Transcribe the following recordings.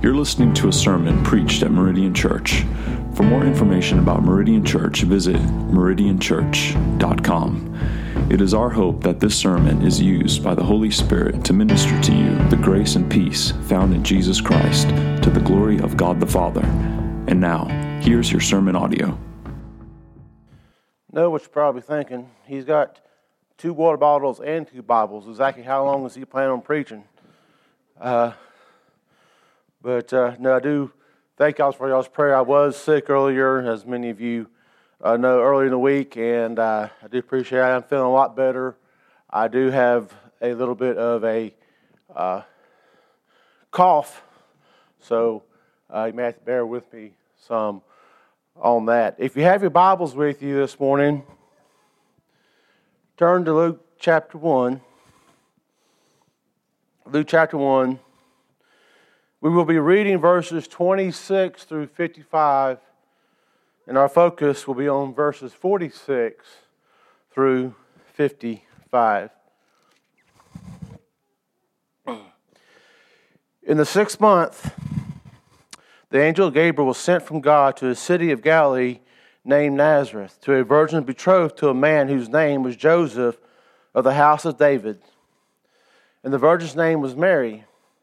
You're listening to a sermon preached at Meridian Church. For more information about Meridian Church, visit meridianchurch.com. It is our hope that this sermon is used by the Holy Spirit to minister to you the grace and peace found in Jesus Christ to the glory of God the Father. And now, here's your sermon audio. Know what you're probably thinking. He's got two water bottles and two Bibles. Exactly how long is he planning on preaching? Uh, but uh, no, I do thank y'all for y'all's prayer. I was sick earlier, as many of you uh, know, earlier in the week, and uh, I do appreciate it. I'm feeling a lot better. I do have a little bit of a uh, cough, so uh, you may have to bear with me some on that. If you have your Bibles with you this morning, turn to Luke chapter 1. Luke chapter 1. We will be reading verses 26 through 55, and our focus will be on verses 46 through 55. In the sixth month, the angel Gabriel was sent from God to a city of Galilee named Nazareth to a virgin betrothed to a man whose name was Joseph of the house of David. And the virgin's name was Mary.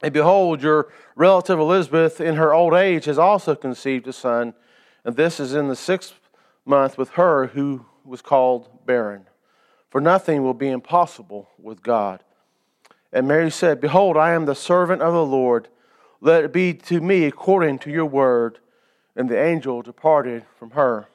And behold, your relative Elizabeth, in her old age, has also conceived a son, and this is in the sixth month with her who was called barren. For nothing will be impossible with God. And Mary said, Behold, I am the servant of the Lord. Let it be to me according to your word. And the angel departed from her.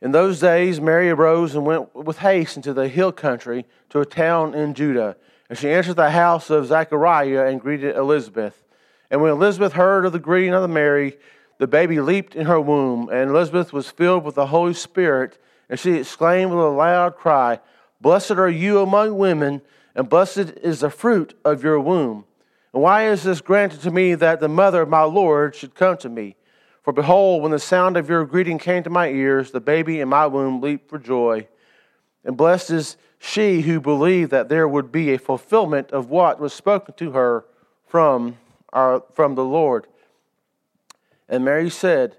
In those days, Mary arose and went with haste into the hill country to a town in Judah and she entered the house of Zechariah and greeted Elizabeth. And when Elizabeth heard of the greeting of the Mary, the baby leaped in her womb, and Elizabeth was filled with the Holy Spirit, and she exclaimed with a loud cry, Blessed are you among women, and blessed is the fruit of your womb. And why is this granted to me that the mother of my Lord should come to me? For behold, when the sound of your greeting came to my ears, the baby in my womb leaped for joy. And blessed is she who believed that there would be a fulfillment of what was spoken to her from, our, from the Lord. And Mary said,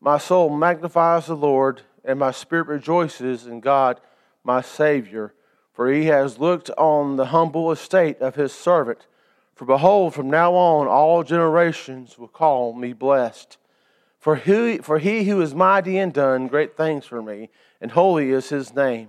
My soul magnifies the Lord, and my spirit rejoices in God my Savior, for he has looked on the humble estate of his servant. For behold, from now on all generations will call me blessed. For he, for he who is mighty and done great things for me, and holy is his name.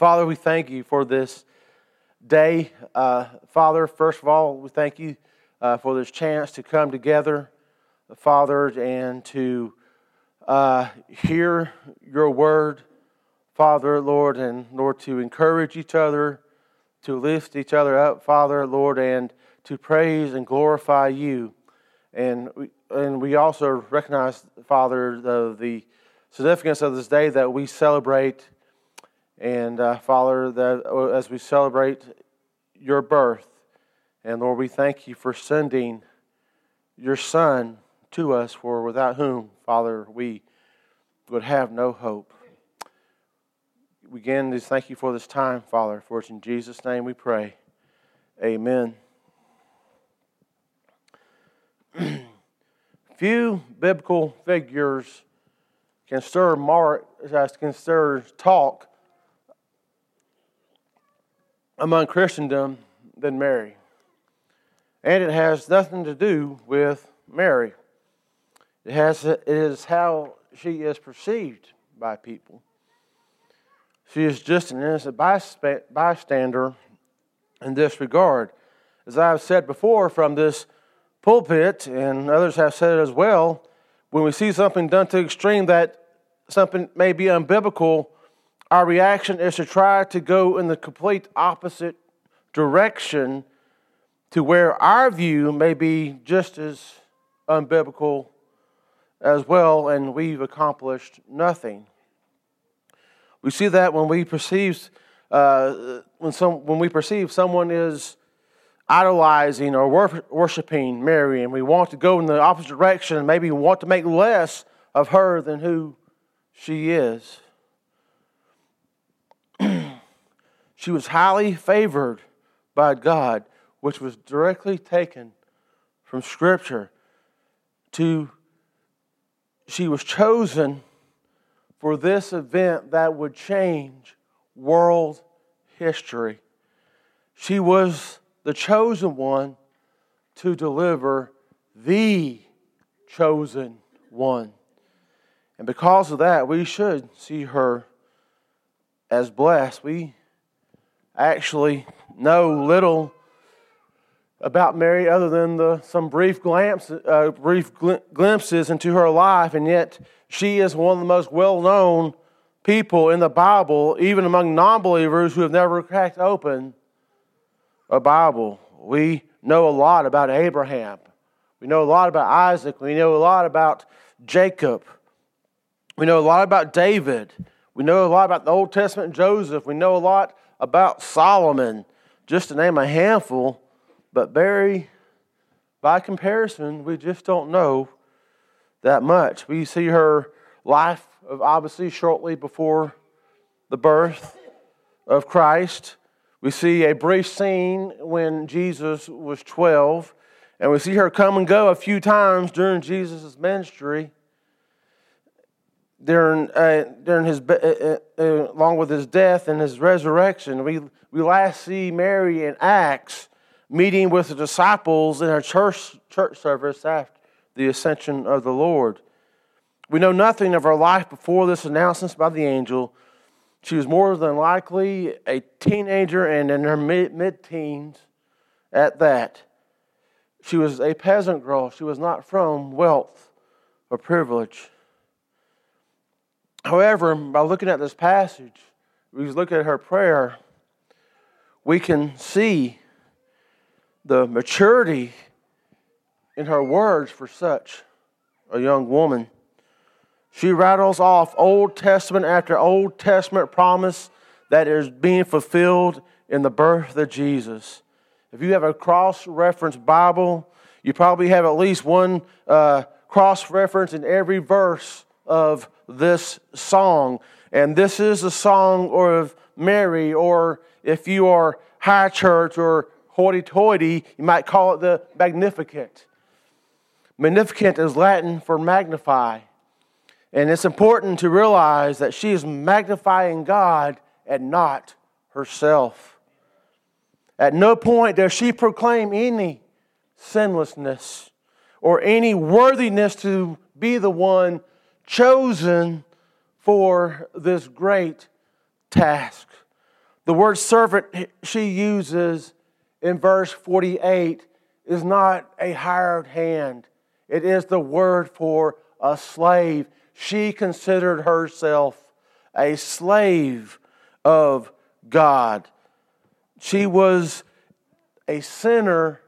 Father, we thank you for this day. Uh, Father, first of all, we thank you uh, for this chance to come together, Father, and to uh, hear your word, Father, Lord, and Lord, to encourage each other, to lift each other up, Father, Lord, and to praise and glorify you. And we, and we also recognize, Father, the, the significance of this day that we celebrate and uh, Father, that uh, as we celebrate your birth, and Lord, we thank you for sending your Son to us, for without whom, Father, we would have no hope. We again just thank you for this time, Father, for it's in Jesus' name we pray. Amen. Few biblical figures can stir mark, can stir talk among Christendom than Mary. And it has nothing to do with Mary. It has it is how she is perceived by people. She is just an innocent bystander in this regard. As I've said before from this pulpit, and others have said it as well, when we see something done to extreme that something may be unbiblical, our reaction is to try to go in the complete opposite direction to where our view may be just as unbiblical as well, and we've accomplished nothing. We see that when we perceive uh, when some when we perceive someone is idolizing or worshiping Mary, and we want to go in the opposite direction, and maybe want to make less of her than who she is. She was highly favored by God, which was directly taken from Scripture to she was chosen for this event that would change world history. She was the chosen one to deliver the chosen one. And because of that, we should see her as blessed. We actually know little about Mary other than the, some brief, glance, uh, brief glimpses into her life, and yet she is one of the most well known people in the Bible, even among non believers who have never cracked open a Bible. We know a lot about Abraham, we know a lot about Isaac, we know a lot about Jacob, we know a lot about David, we know a lot about the Old Testament Joseph, we know a lot about Solomon, just to name a handful. But Mary, by comparison, we just don't know that much. We see her life of obviously shortly before the birth of Christ. We see a brief scene when Jesus was 12, and we see her come and go a few times during Jesus' ministry. During, uh, during his, uh, uh, uh, along with his death and his resurrection, we, we last see Mary in Acts meeting with the disciples in a church, church service after the ascension of the Lord. We know nothing of her life before this announcement by the angel. She was more than likely a teenager and in her mid teens at that. She was a peasant girl. She was not from wealth or privilege. However, by looking at this passage, we look at her prayer, we can see the maturity in her words for such a young woman. She rattles off Old Testament after Old Testament promise that is being fulfilled in the birth of Jesus. If you have a cross reference Bible, you probably have at least one uh, cross reference in every verse of this song. And this is a song of Mary, or if you are high church or hoity toity, you might call it the Magnificat. Magnificat is Latin for magnify. And it's important to realize that she is magnifying God and not herself. At no point does she proclaim any sinlessness or any worthiness to be the one chosen for this great task. The word servant she uses in verse 48 is not a hired hand, it is the word for a slave. She considered herself a slave of God. She was a sinner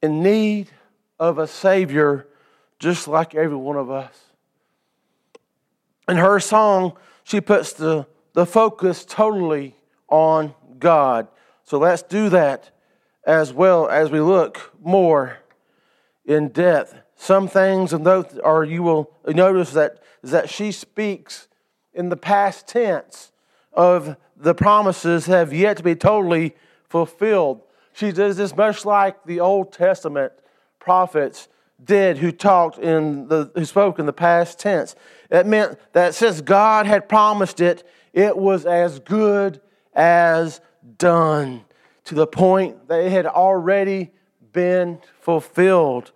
in need of a Savior, just like every one of us. In her song, she puts the, the focus totally on God. So let's do that as well as we look more in depth. some things, and those, are you will notice that, that she speaks in the past tense of the promises have yet to be totally fulfilled. She does this much like the Old Testament prophets did who talked in the who spoke in the past tense. It meant that since God had promised it, it was as good as done to the point that it had already been fulfilled.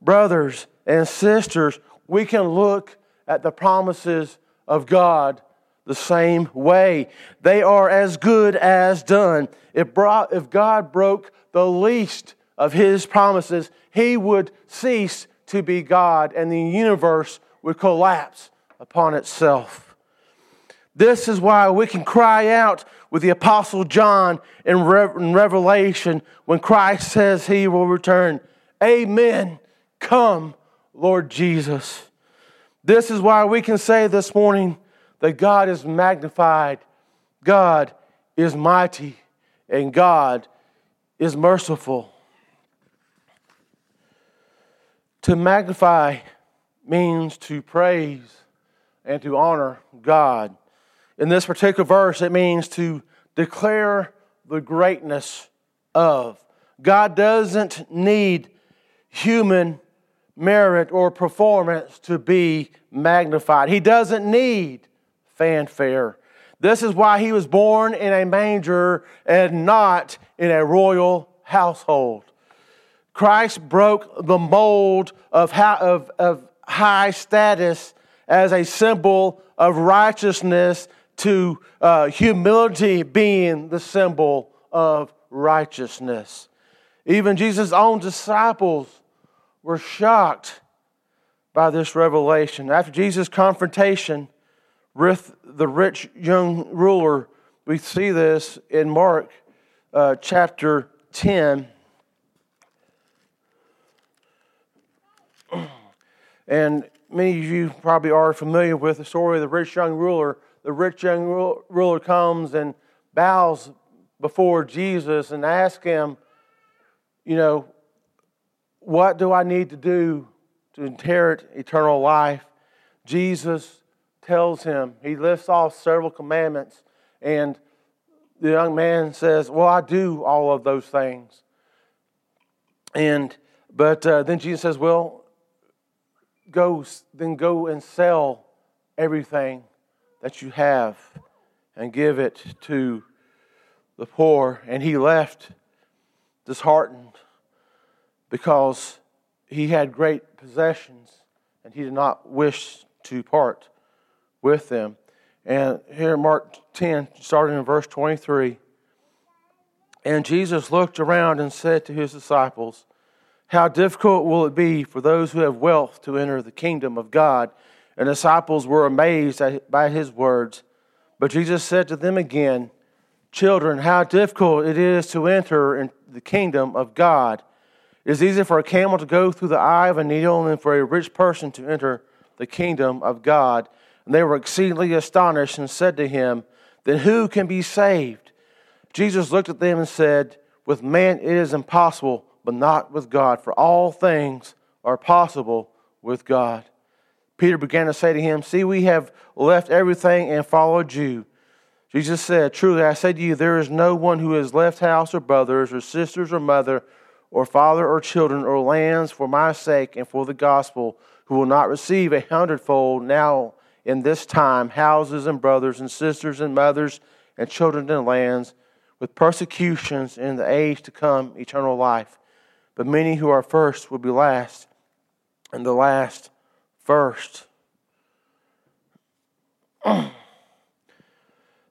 Brothers and sisters, we can look at the promises of God the same way. They are as good as done. If God broke the least of his promises, he would cease to be God and the universe would collapse upon itself. This is why we can cry out with the Apostle John in, Revelation when Christ says he will return. Amen. Come, Lord Jesus. This is why we can say this morning that God is magnified, God is mighty, and God is merciful. To magnify means to praise and to honor God. In this particular verse, it means to declare the greatness of. God doesn't need human merit or performance to be magnified. He doesn't need fanfare. This is why he was born in a manger and not in a royal household. Christ broke the mold of, of, of high status as a symbol of righteousness to uh, humility being the symbol of righteousness. Even Jesus' own disciples were shocked by this revelation. After Jesus' confrontation with the rich young ruler, we see this in Mark uh, chapter 10. And many of you probably are familiar with the story of the rich young ruler. The rich young ruler comes and bows before Jesus and asks him, you know, what do I need to do to inherit eternal life? Jesus tells him, he lists off several commandments, and the young man says, Well, I do all of those things. And but uh, then Jesus says, Well, go then go and sell everything that you have and give it to the poor. And he left disheartened because he had great possessions and he did not wish to part with them. And here, Mark 10, starting in verse 23. And Jesus looked around and said to his disciples, How difficult will it be for those who have wealth to enter the kingdom of God? And disciples were amazed by his words. But Jesus said to them again, Children, how difficult it is to enter in the kingdom of God. It is easier for a camel to go through the eye of a needle than for a rich person to enter the kingdom of God. And they were exceedingly astonished and said to him, Then who can be saved? Jesus looked at them and said, With man it is impossible, but not with God, for all things are possible with God. Peter began to say to him, See, we have left everything and followed you. Jesus said, Truly I say to you, there is no one who has left house or brothers or sisters or mother or father or children or lands for my sake and for the gospel, who will not receive a hundredfold now in this time houses and brothers and sisters and mothers and children and lands, with persecutions in the age to come, eternal life. But many who are first will be last, and the last first.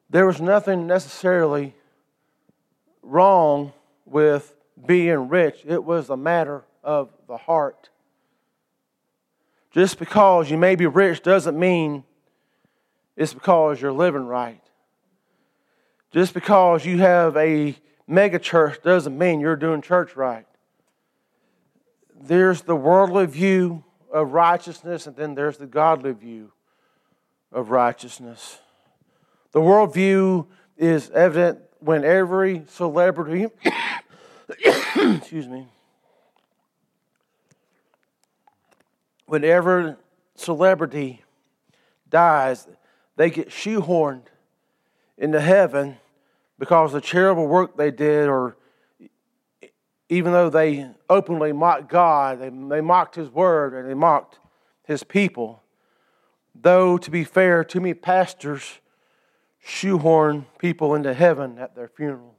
there was nothing necessarily wrong with being rich, it was a matter of the heart. Just because you may be rich doesn't mean it's because you're living right. Just because you have a mega church doesn't mean you're doing church right. There's the worldly view of righteousness, and then there's the godly view of righteousness. The world view is evident when every celebrity excuse me, whenever celebrity dies, they get shoehorned into heaven because the charitable work they did, or even though they openly mocked God, they, they mocked His word and they mocked His people. Though, to be fair, too many pastors shoehorn people into heaven at their funeral.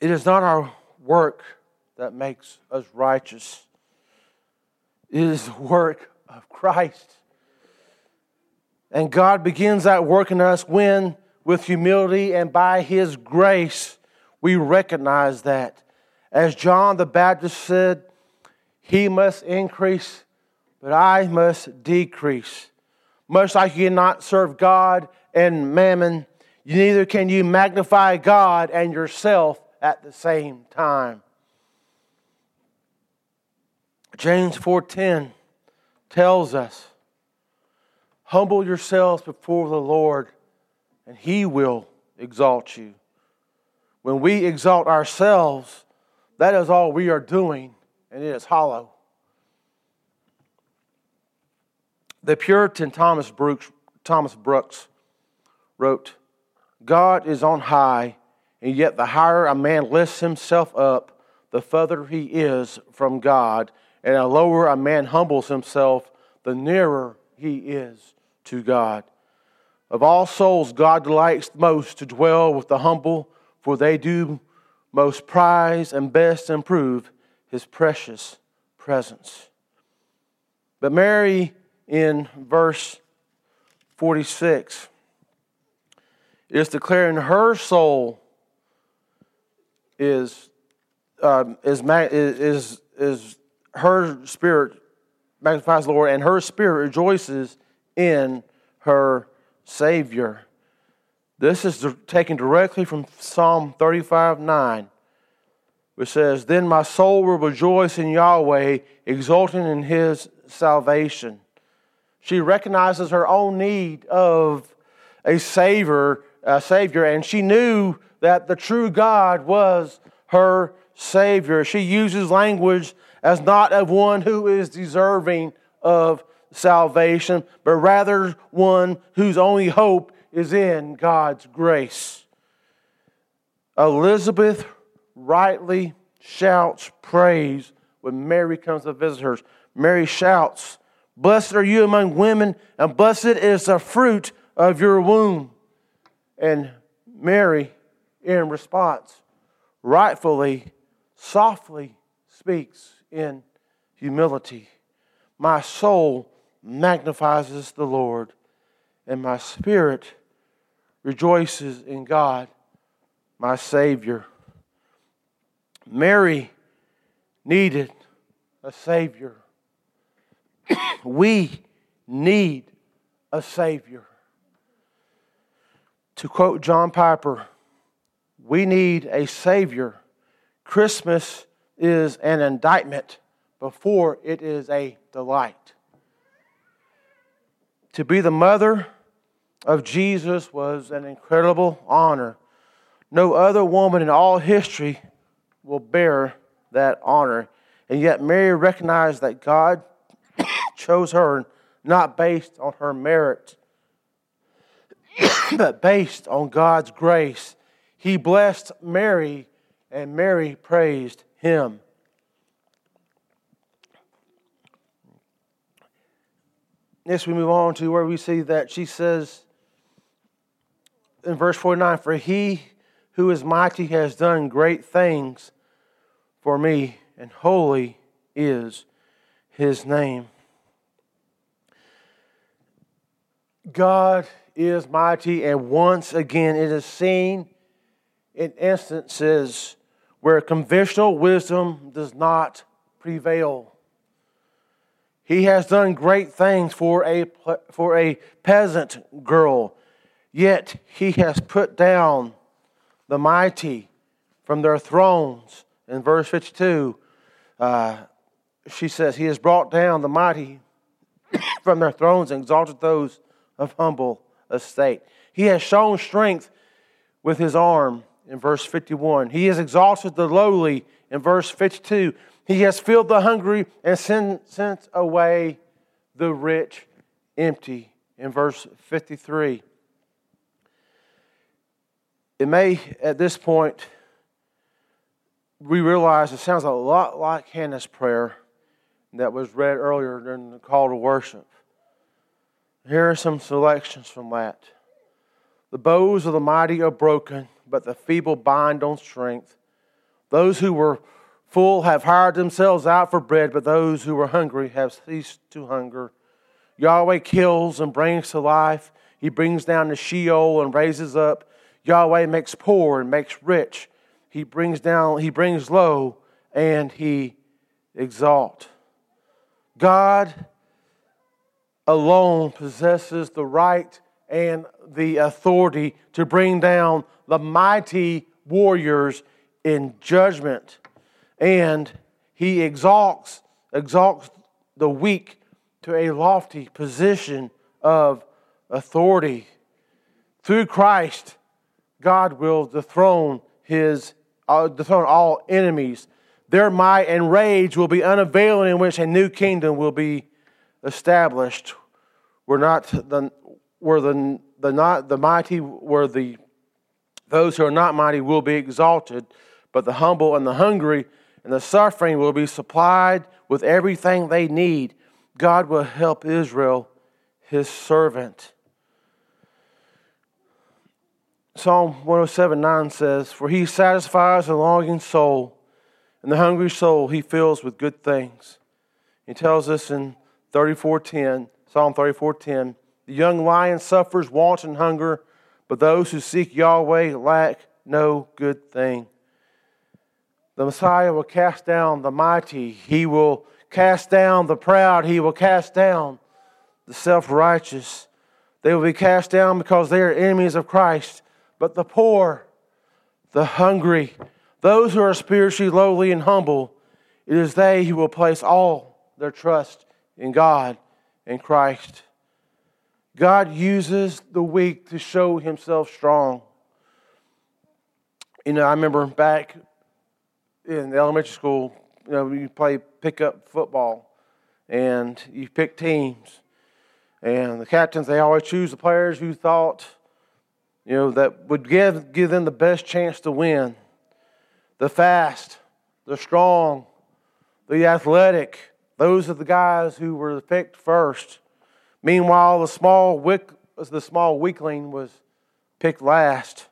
It is not our work that makes us righteous, it is the work of Christ. And God begins that work in us when, with humility and by His grace, we recognize that. As John the Baptist said, He must increase, but I must decrease. Much like you cannot serve God and mammon, neither can you magnify God and yourself at the same time. James 4:10 tells us, "Humble yourselves before the Lord, and he will exalt you." When we exalt ourselves, that is all we are doing, and it is hollow. The Puritan Thomas Brooks, Thomas Brooks wrote, God is on high, and yet the higher a man lifts himself up, the further he is from God, and the lower a man humbles himself, the nearer he is to God. Of all souls, God delights most to dwell with the humble, for they do most prize and best improve his precious presence. But Mary in verse 46 is declaring her soul is, um, is, is, is her spirit magnifies the Lord, and her spirit rejoices in her Savior. This is taken directly from Psalm 35 9, which says, Then my soul will rejoice in Yahweh, exulting in his salvation. She recognizes her own need of a savior, a savior, and she knew that the true God was her savior. She uses language as not of one who is deserving of salvation, but rather one whose only hope is in God's grace. Elizabeth rightly shouts praise when Mary comes to visit her. Mary shouts, Blessed are you among women, and blessed is the fruit of your womb. And Mary, in response, rightfully, softly speaks in humility. My soul magnifies the Lord, and my spirit rejoices in God, my Savior. Mary needed a Savior we need a Savior. To quote John Piper, we need a Savior. Christmas is an indictment before it is a delight. To be the mother of Jesus was an incredible honor. No other woman in all history will bear that honor. And yet, Mary recognized that God chose her not based on her merit, but based on God's grace. He blessed Mary, and Mary praised him. Next, we move on to where we see that she says in verse 49 For he who is mighty has done great things for me, and holy is his name. God is mighty, and once again it is seen in instances where conventional wisdom does not prevail. He has done great things for a, for a peasant girl, yet he has put down the mighty from their thrones. In verse 52, uh, she says, He has brought down the mighty from their thrones and exalted those of humble estate. He has shown strength with his arm in verse 51. He has exalted the lowly in verse 52. He has filled the hungry and sent away the rich empty. In verse 53. It may, at this point, we realize it sounds a lot like Hannah's prayer that was read earlier during the call to worship. Here are some selections from that. The bows of the mighty are broken, but the feeble bind on strength. Those who were full have hired themselves out for bread, but those who were hungry have ceased to hunger. Yahweh kills and brings to life. He brings down the Sheol and raises up. Yahweh makes poor and makes rich. He brings down, he brings low, and he exalt. God alone possesses the right and the authority to bring down the mighty warriors in judgment. And he exalts, exalts the weak to a lofty position of authority. Through Christ, God will dethrone his uh, dethrone all enemies. Their might and rage will be unavailing, in which a new kingdom will be established. We're not the where the the not the mighty where the those who are not mighty will be exalted, but the humble and the hungry and the suffering will be supplied with everything they need God will help Israel, his servant. Psalm 107 9 says, For he satisfies a longing soul, and the hungry soul he fills with good things. He tells us in 34:10, Psalm 34:10, the young lion suffers want and hunger, but those who seek Yahweh lack no good thing. The Messiah will cast down the mighty. He will cast down the proud, he will cast down the self righteous. They will be cast down because they are enemies of Christ. But the poor, the hungry, those who are spiritually lowly and humble, it is they who will place all their trust in God and Christ. God uses the weak to show himself strong. You know, I remember back in elementary school, you know, you play pickup football and you pick teams. And the captains, they always choose the players who thought, you know, that would give, give them the best chance to win. The fast, the strong, the athletic, those are the guys who were picked first. Meanwhile, the small, wick, the small weakling was picked last.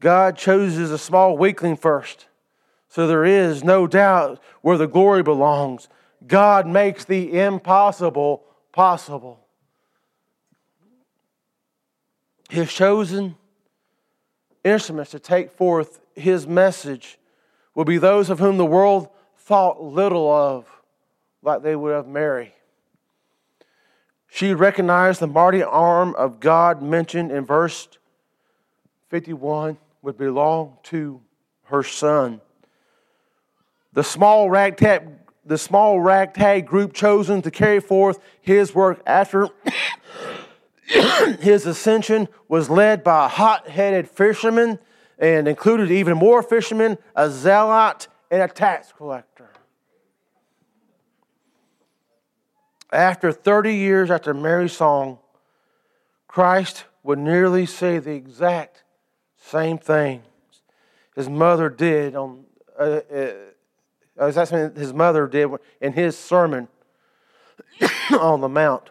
God chooses a small weakling first so there is no doubt where the glory belongs. God makes the impossible possible. His chosen instruments to take forth his message will be those of whom the world thought little of, like they would of Mary. She recognized the mighty arm of God mentioned in verse 51 would belong to her son. The small ragtag, the small ragtag group chosen to carry forth his work after his ascension was led by a hot headed fisherman and included even more fishermen, a zealot, and a tax collector. After 30 years after Mary's song, Christ would nearly say the exact same things his mother did on, uh, uh, what his mother did in his sermon on the Mount.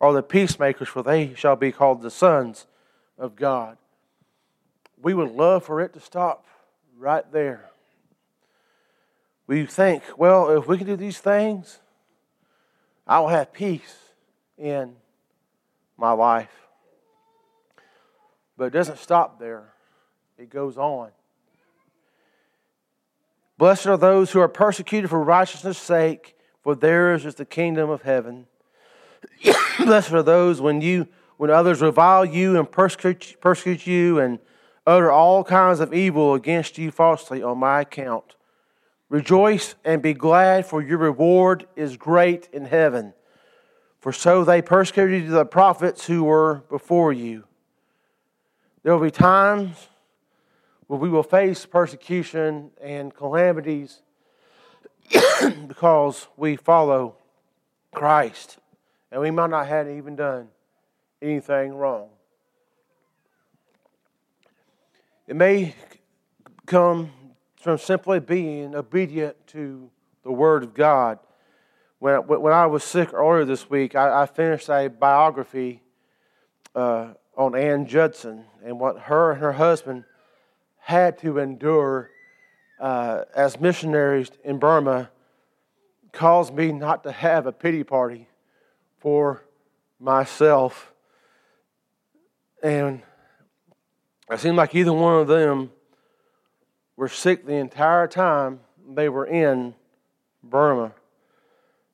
are the peacemakers, for they shall be called the sons of God. We would love for it to stop right there. We think, well, if we can do these things, I will have peace in my life. But it doesn't stop there it goes on. Blessed are those who are persecuted for righteousness' sake, for theirs is the kingdom of heaven. Blessed are those when you when others revile you and persecute, persecute you and utter all kinds of evil against you falsely on my account. Rejoice and be glad, for your reward is great in heaven. For so they persecuted the prophets who were before you. There will be times where we will face persecution and calamities because we follow Christ and we might not have even done anything wrong. It may come from simply being obedient to the Word of God. When, when I was sick earlier this week, I, I finished a biography uh, on Ann Judson and what her and her husband had to endure uh, as missionaries in Burma caused me not to have a pity party for myself. And it seemed like either one of them were sick the entire time they were in Burma.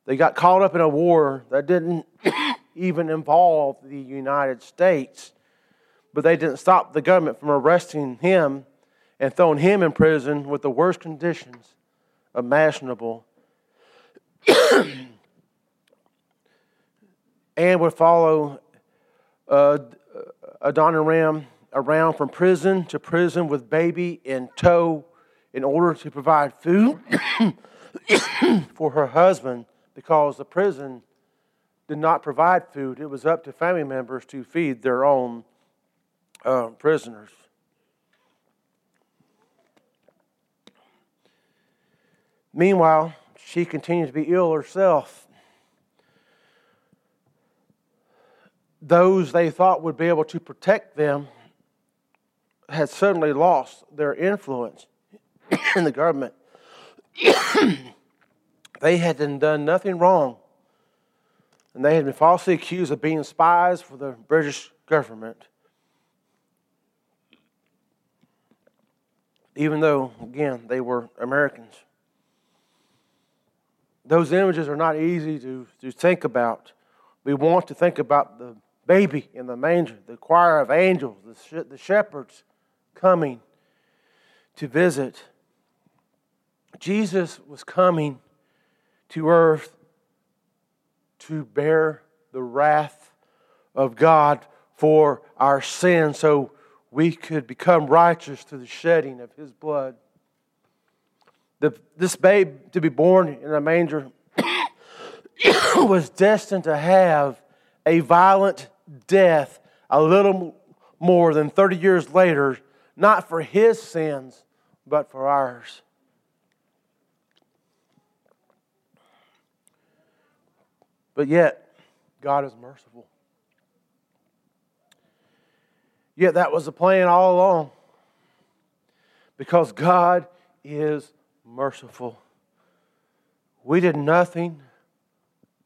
They got caught up in a war that didn't even involve the United States, but they didn't stop the government from arresting him and throwing him in prison with the worst conditions imaginable. and would follow uh, Adoniram around from prison to prison with baby in tow in order to provide food for her husband because the prison did not provide food. It was up to family members to feed their own uh, prisoners. Meanwhile, she continued to be ill herself. Those they thought would be able to protect them had suddenly lost their influence in the government. they had done nothing wrong, and they had been falsely accused of being spies for the British government. Even though, again, they were Americans those images are not easy to, to think about. We want to think about the baby in the manger, the choir of angels, the, the shepherds coming to visit. Jesus was coming to earth to bear the wrath of God for our sins so we could become righteous through the shedding of his blood the, this babe to be born in a manger was destined to have a violent death a little more than 30 years later, not for his sins, but for ours. But yet, God is merciful. Yet that was the plan all along. Because God is merciful. We did nothing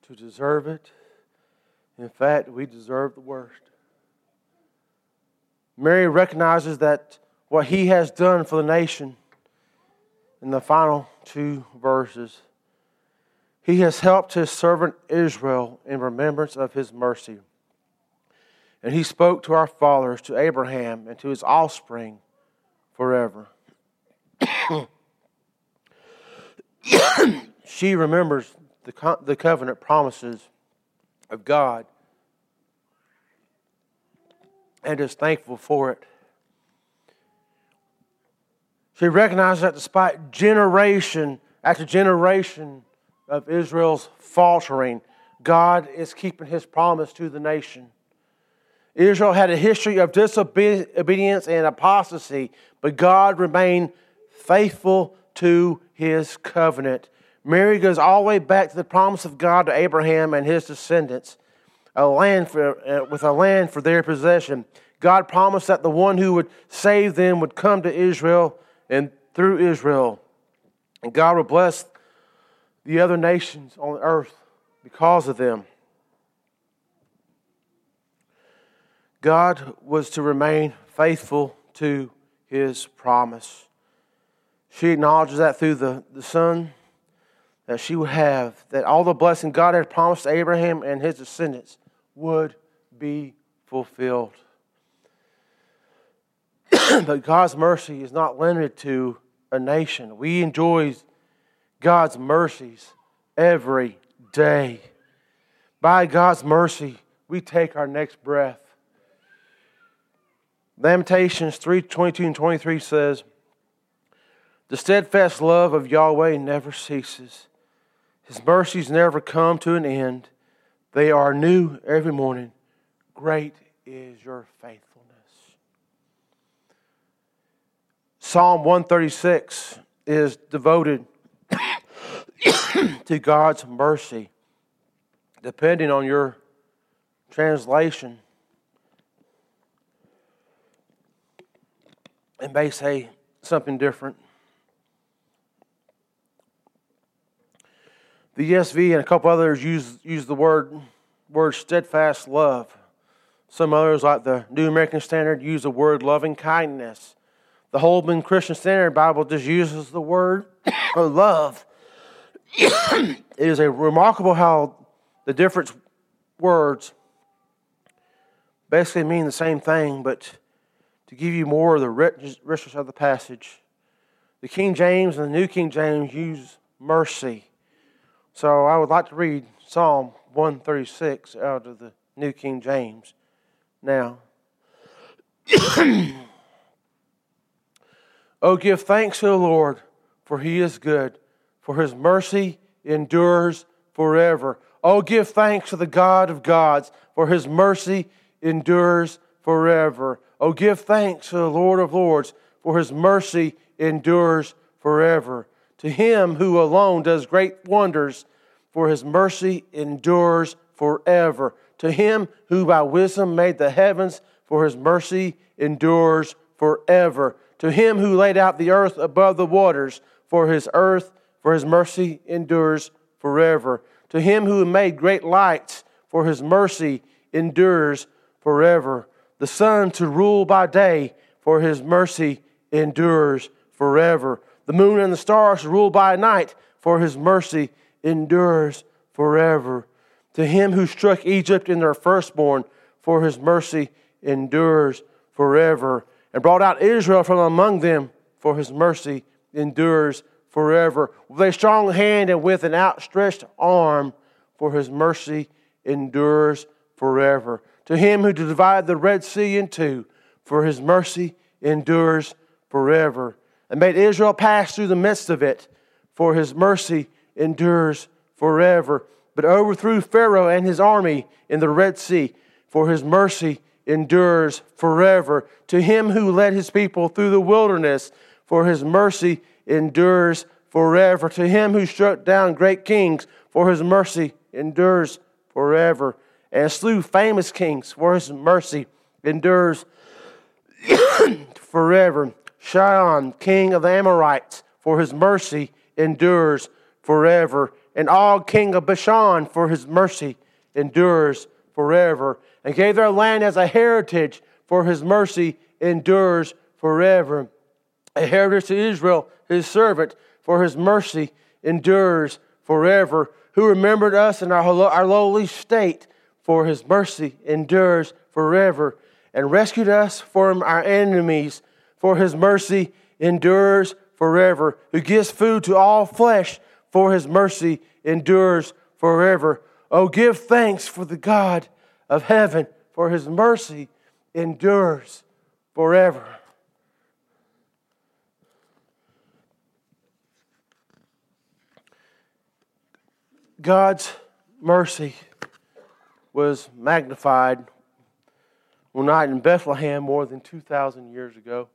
to deserve it. In fact, we deserve the worst. Mary recognizes that what he has done for the nation in the final two verses. He has helped his servant Israel in remembrance of his mercy. And he spoke to our fathers, to Abraham, and to his offspring forever. she remembers the, co- the covenant promises of God and is thankful for it. She recognizes that despite generation after generation of Israel's faltering, God is keeping his promise to the nation. Israel had a history of disobedience and apostasy, but God remained faithful to his covenant. Mary goes all the way back to the promise of God to Abraham and his descendants, a land for, uh, with a land for their possession. God promised that the one who would save them would come to Israel and through Israel. And God would bless the other nations on earth because of them. God was to remain faithful to his promise. She acknowledges that through the, the son that she would have, that all the blessing God had promised Abraham and his descendants would be fulfilled. but God's mercy is not limited to a nation. We enjoy God's mercies every day. By God's mercy, we take our next breath. Lamentations 3 22 and 23 says, The steadfast love of Yahweh never ceases, His mercies never come to an end. They are new every morning. Great is your faithfulness. Psalm 136 is devoted to God's mercy. Depending on your translation, it may say something different. The ESV and a couple others use, use the word, word steadfast love. Some others, like the New American Standard, use the word loving kindness. The Holman Christian Standard Bible just uses the word love. it is a remarkable how the different words basically mean the same thing, but to give you more of the richness of the passage, the King James and the New King James use mercy. So I would like to read Psalm 136 out of the New King James now. oh, give thanks to the Lord, for he is good, for his mercy endures forever. Oh, give thanks to the God of gods, for his mercy endures forever. Oh, give thanks to the Lord of lords, for his mercy endures forever. To him who alone does great wonders, for his mercy endures forever to him who by wisdom made the heavens, for his mercy endures forever. To him who laid out the earth above the waters, for his earth, for his mercy endures forever. To him who made great lights, for his mercy endures forever. The sun to rule by day, for his mercy endures forever. The moon and the stars rule by night, for his mercy endures forever to him who struck Egypt in their firstborn, for his mercy endures forever, and brought out Israel from among them, for his mercy endures forever. With a strong hand and with an outstretched arm, for his mercy endures forever. To him who divided the Red Sea in two, for his mercy endures forever. And made Israel pass through the midst of it, for his mercy endures forever but overthrew Pharaoh and his army in the Red Sea, for his mercy endures forever. To him who led his people through the wilderness, for his mercy endures forever. To him who struck down great kings, for his mercy endures forever. And slew famous kings, for his mercy endures forever. Sihon, king of the Amorites, for his mercy endures forever and Og, king of Bashan, for his mercy endures forever, and gave their land as a heritage, for his mercy endures forever. A heritage to Israel, his servant, for his mercy endures forever. Who remembered us in our, our lowly state, for his mercy endures forever, and rescued us from our enemies, for his mercy endures forever. Who gives food to all flesh, for his mercy endures forever. Oh, give thanks for the God of heaven, for his mercy endures forever. God's mercy was magnified one night in Bethlehem more than 2,000 years ago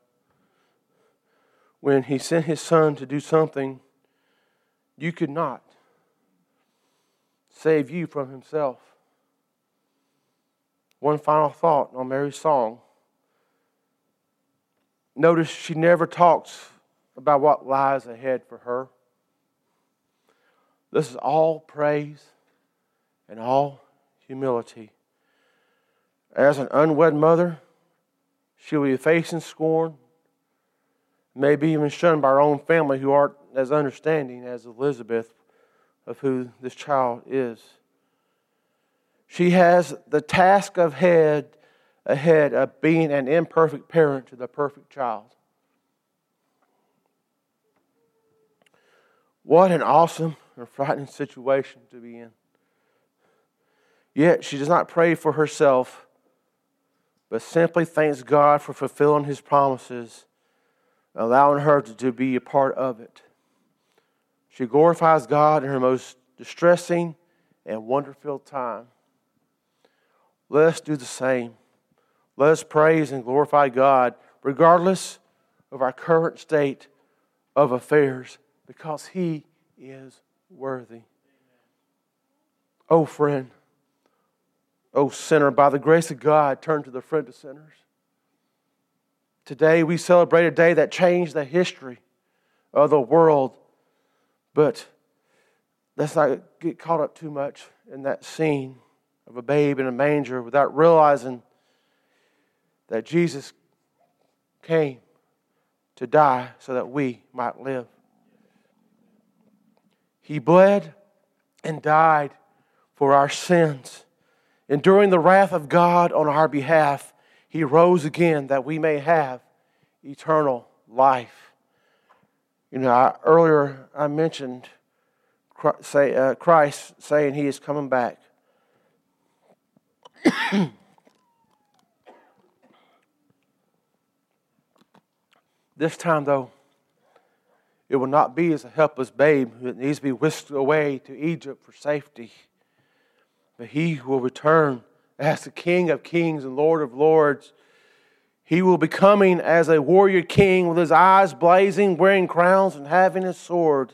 when he sent his son to do something you could not save you from himself. One final thought on Mary's song. Notice she never talks about what lies ahead for her. This is all praise and all humility. As an unwed mother, she will be facing scorn maybe even shunned by our own family who aren't as understanding as Elizabeth of who this child is. She has the task of head ahead of being an imperfect parent to the perfect child. What an awesome and frightening situation to be in. Yet she does not pray for herself, but simply thanks God for fulfilling his promises, allowing her to, to be a part of it. She glorifies God in her most distressing and wonder filled time. Let us do the same. Let us praise and glorify God regardless of our current state of affairs because He is worthy. Oh, friend, oh, sinner, by the grace of God, turn to the friend of sinners. Today we celebrate a day that changed the history of the world, but let's not get caught up too much in that scene of a babe in a manger without realizing that Jesus came to die so that we might live. He bled and died for our sins. Enduring the wrath of God on our behalf, he rose again that we may have eternal life. You know, I, earlier I mentioned uh, Christ saying he is coming back. this time, though, it will not be as a helpless babe who needs to be whisked away to Egypt for safety, but he will return as the King of kings and Lord of lords. He will be coming as a warrior king with his eyes blazing, wearing crowns, and having his sword.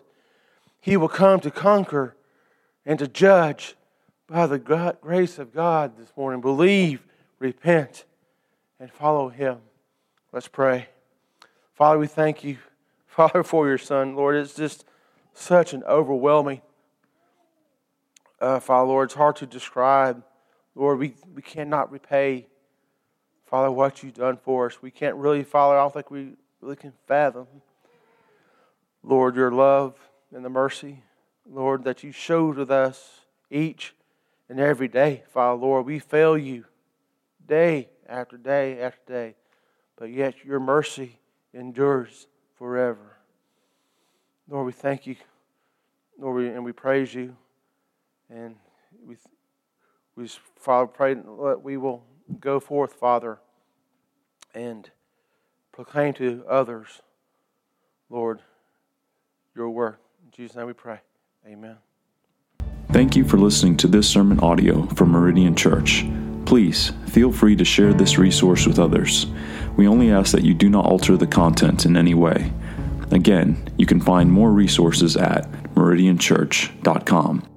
He will come to conquer and to judge by the grace of God this morning. Believe, repent, and follow Him. Let's pray. Father, we thank you, Father, for your Son. Lord, it's just such an overwhelming, uh, Father, Lord, it's hard to describe. Lord, we, we cannot repay, Father, what you've done for us. We can't really, Father, I don't think we really can fathom, Lord, your love and the mercy, Lord, that you showed with us each and every day, Father, Lord, we fail you day after day after day, but yet your mercy endures forever. Lord, we thank you, Lord, and we praise you, and we, we Father, pray that we will go forth, Father, and proclaim to others, Lord, your word. In Jesus' name we pray. Amen. Thank you for listening to this sermon audio from Meridian Church. Please feel free to share this resource with others. We only ask that you do not alter the content in any way. Again, you can find more resources at meridianchurch.com.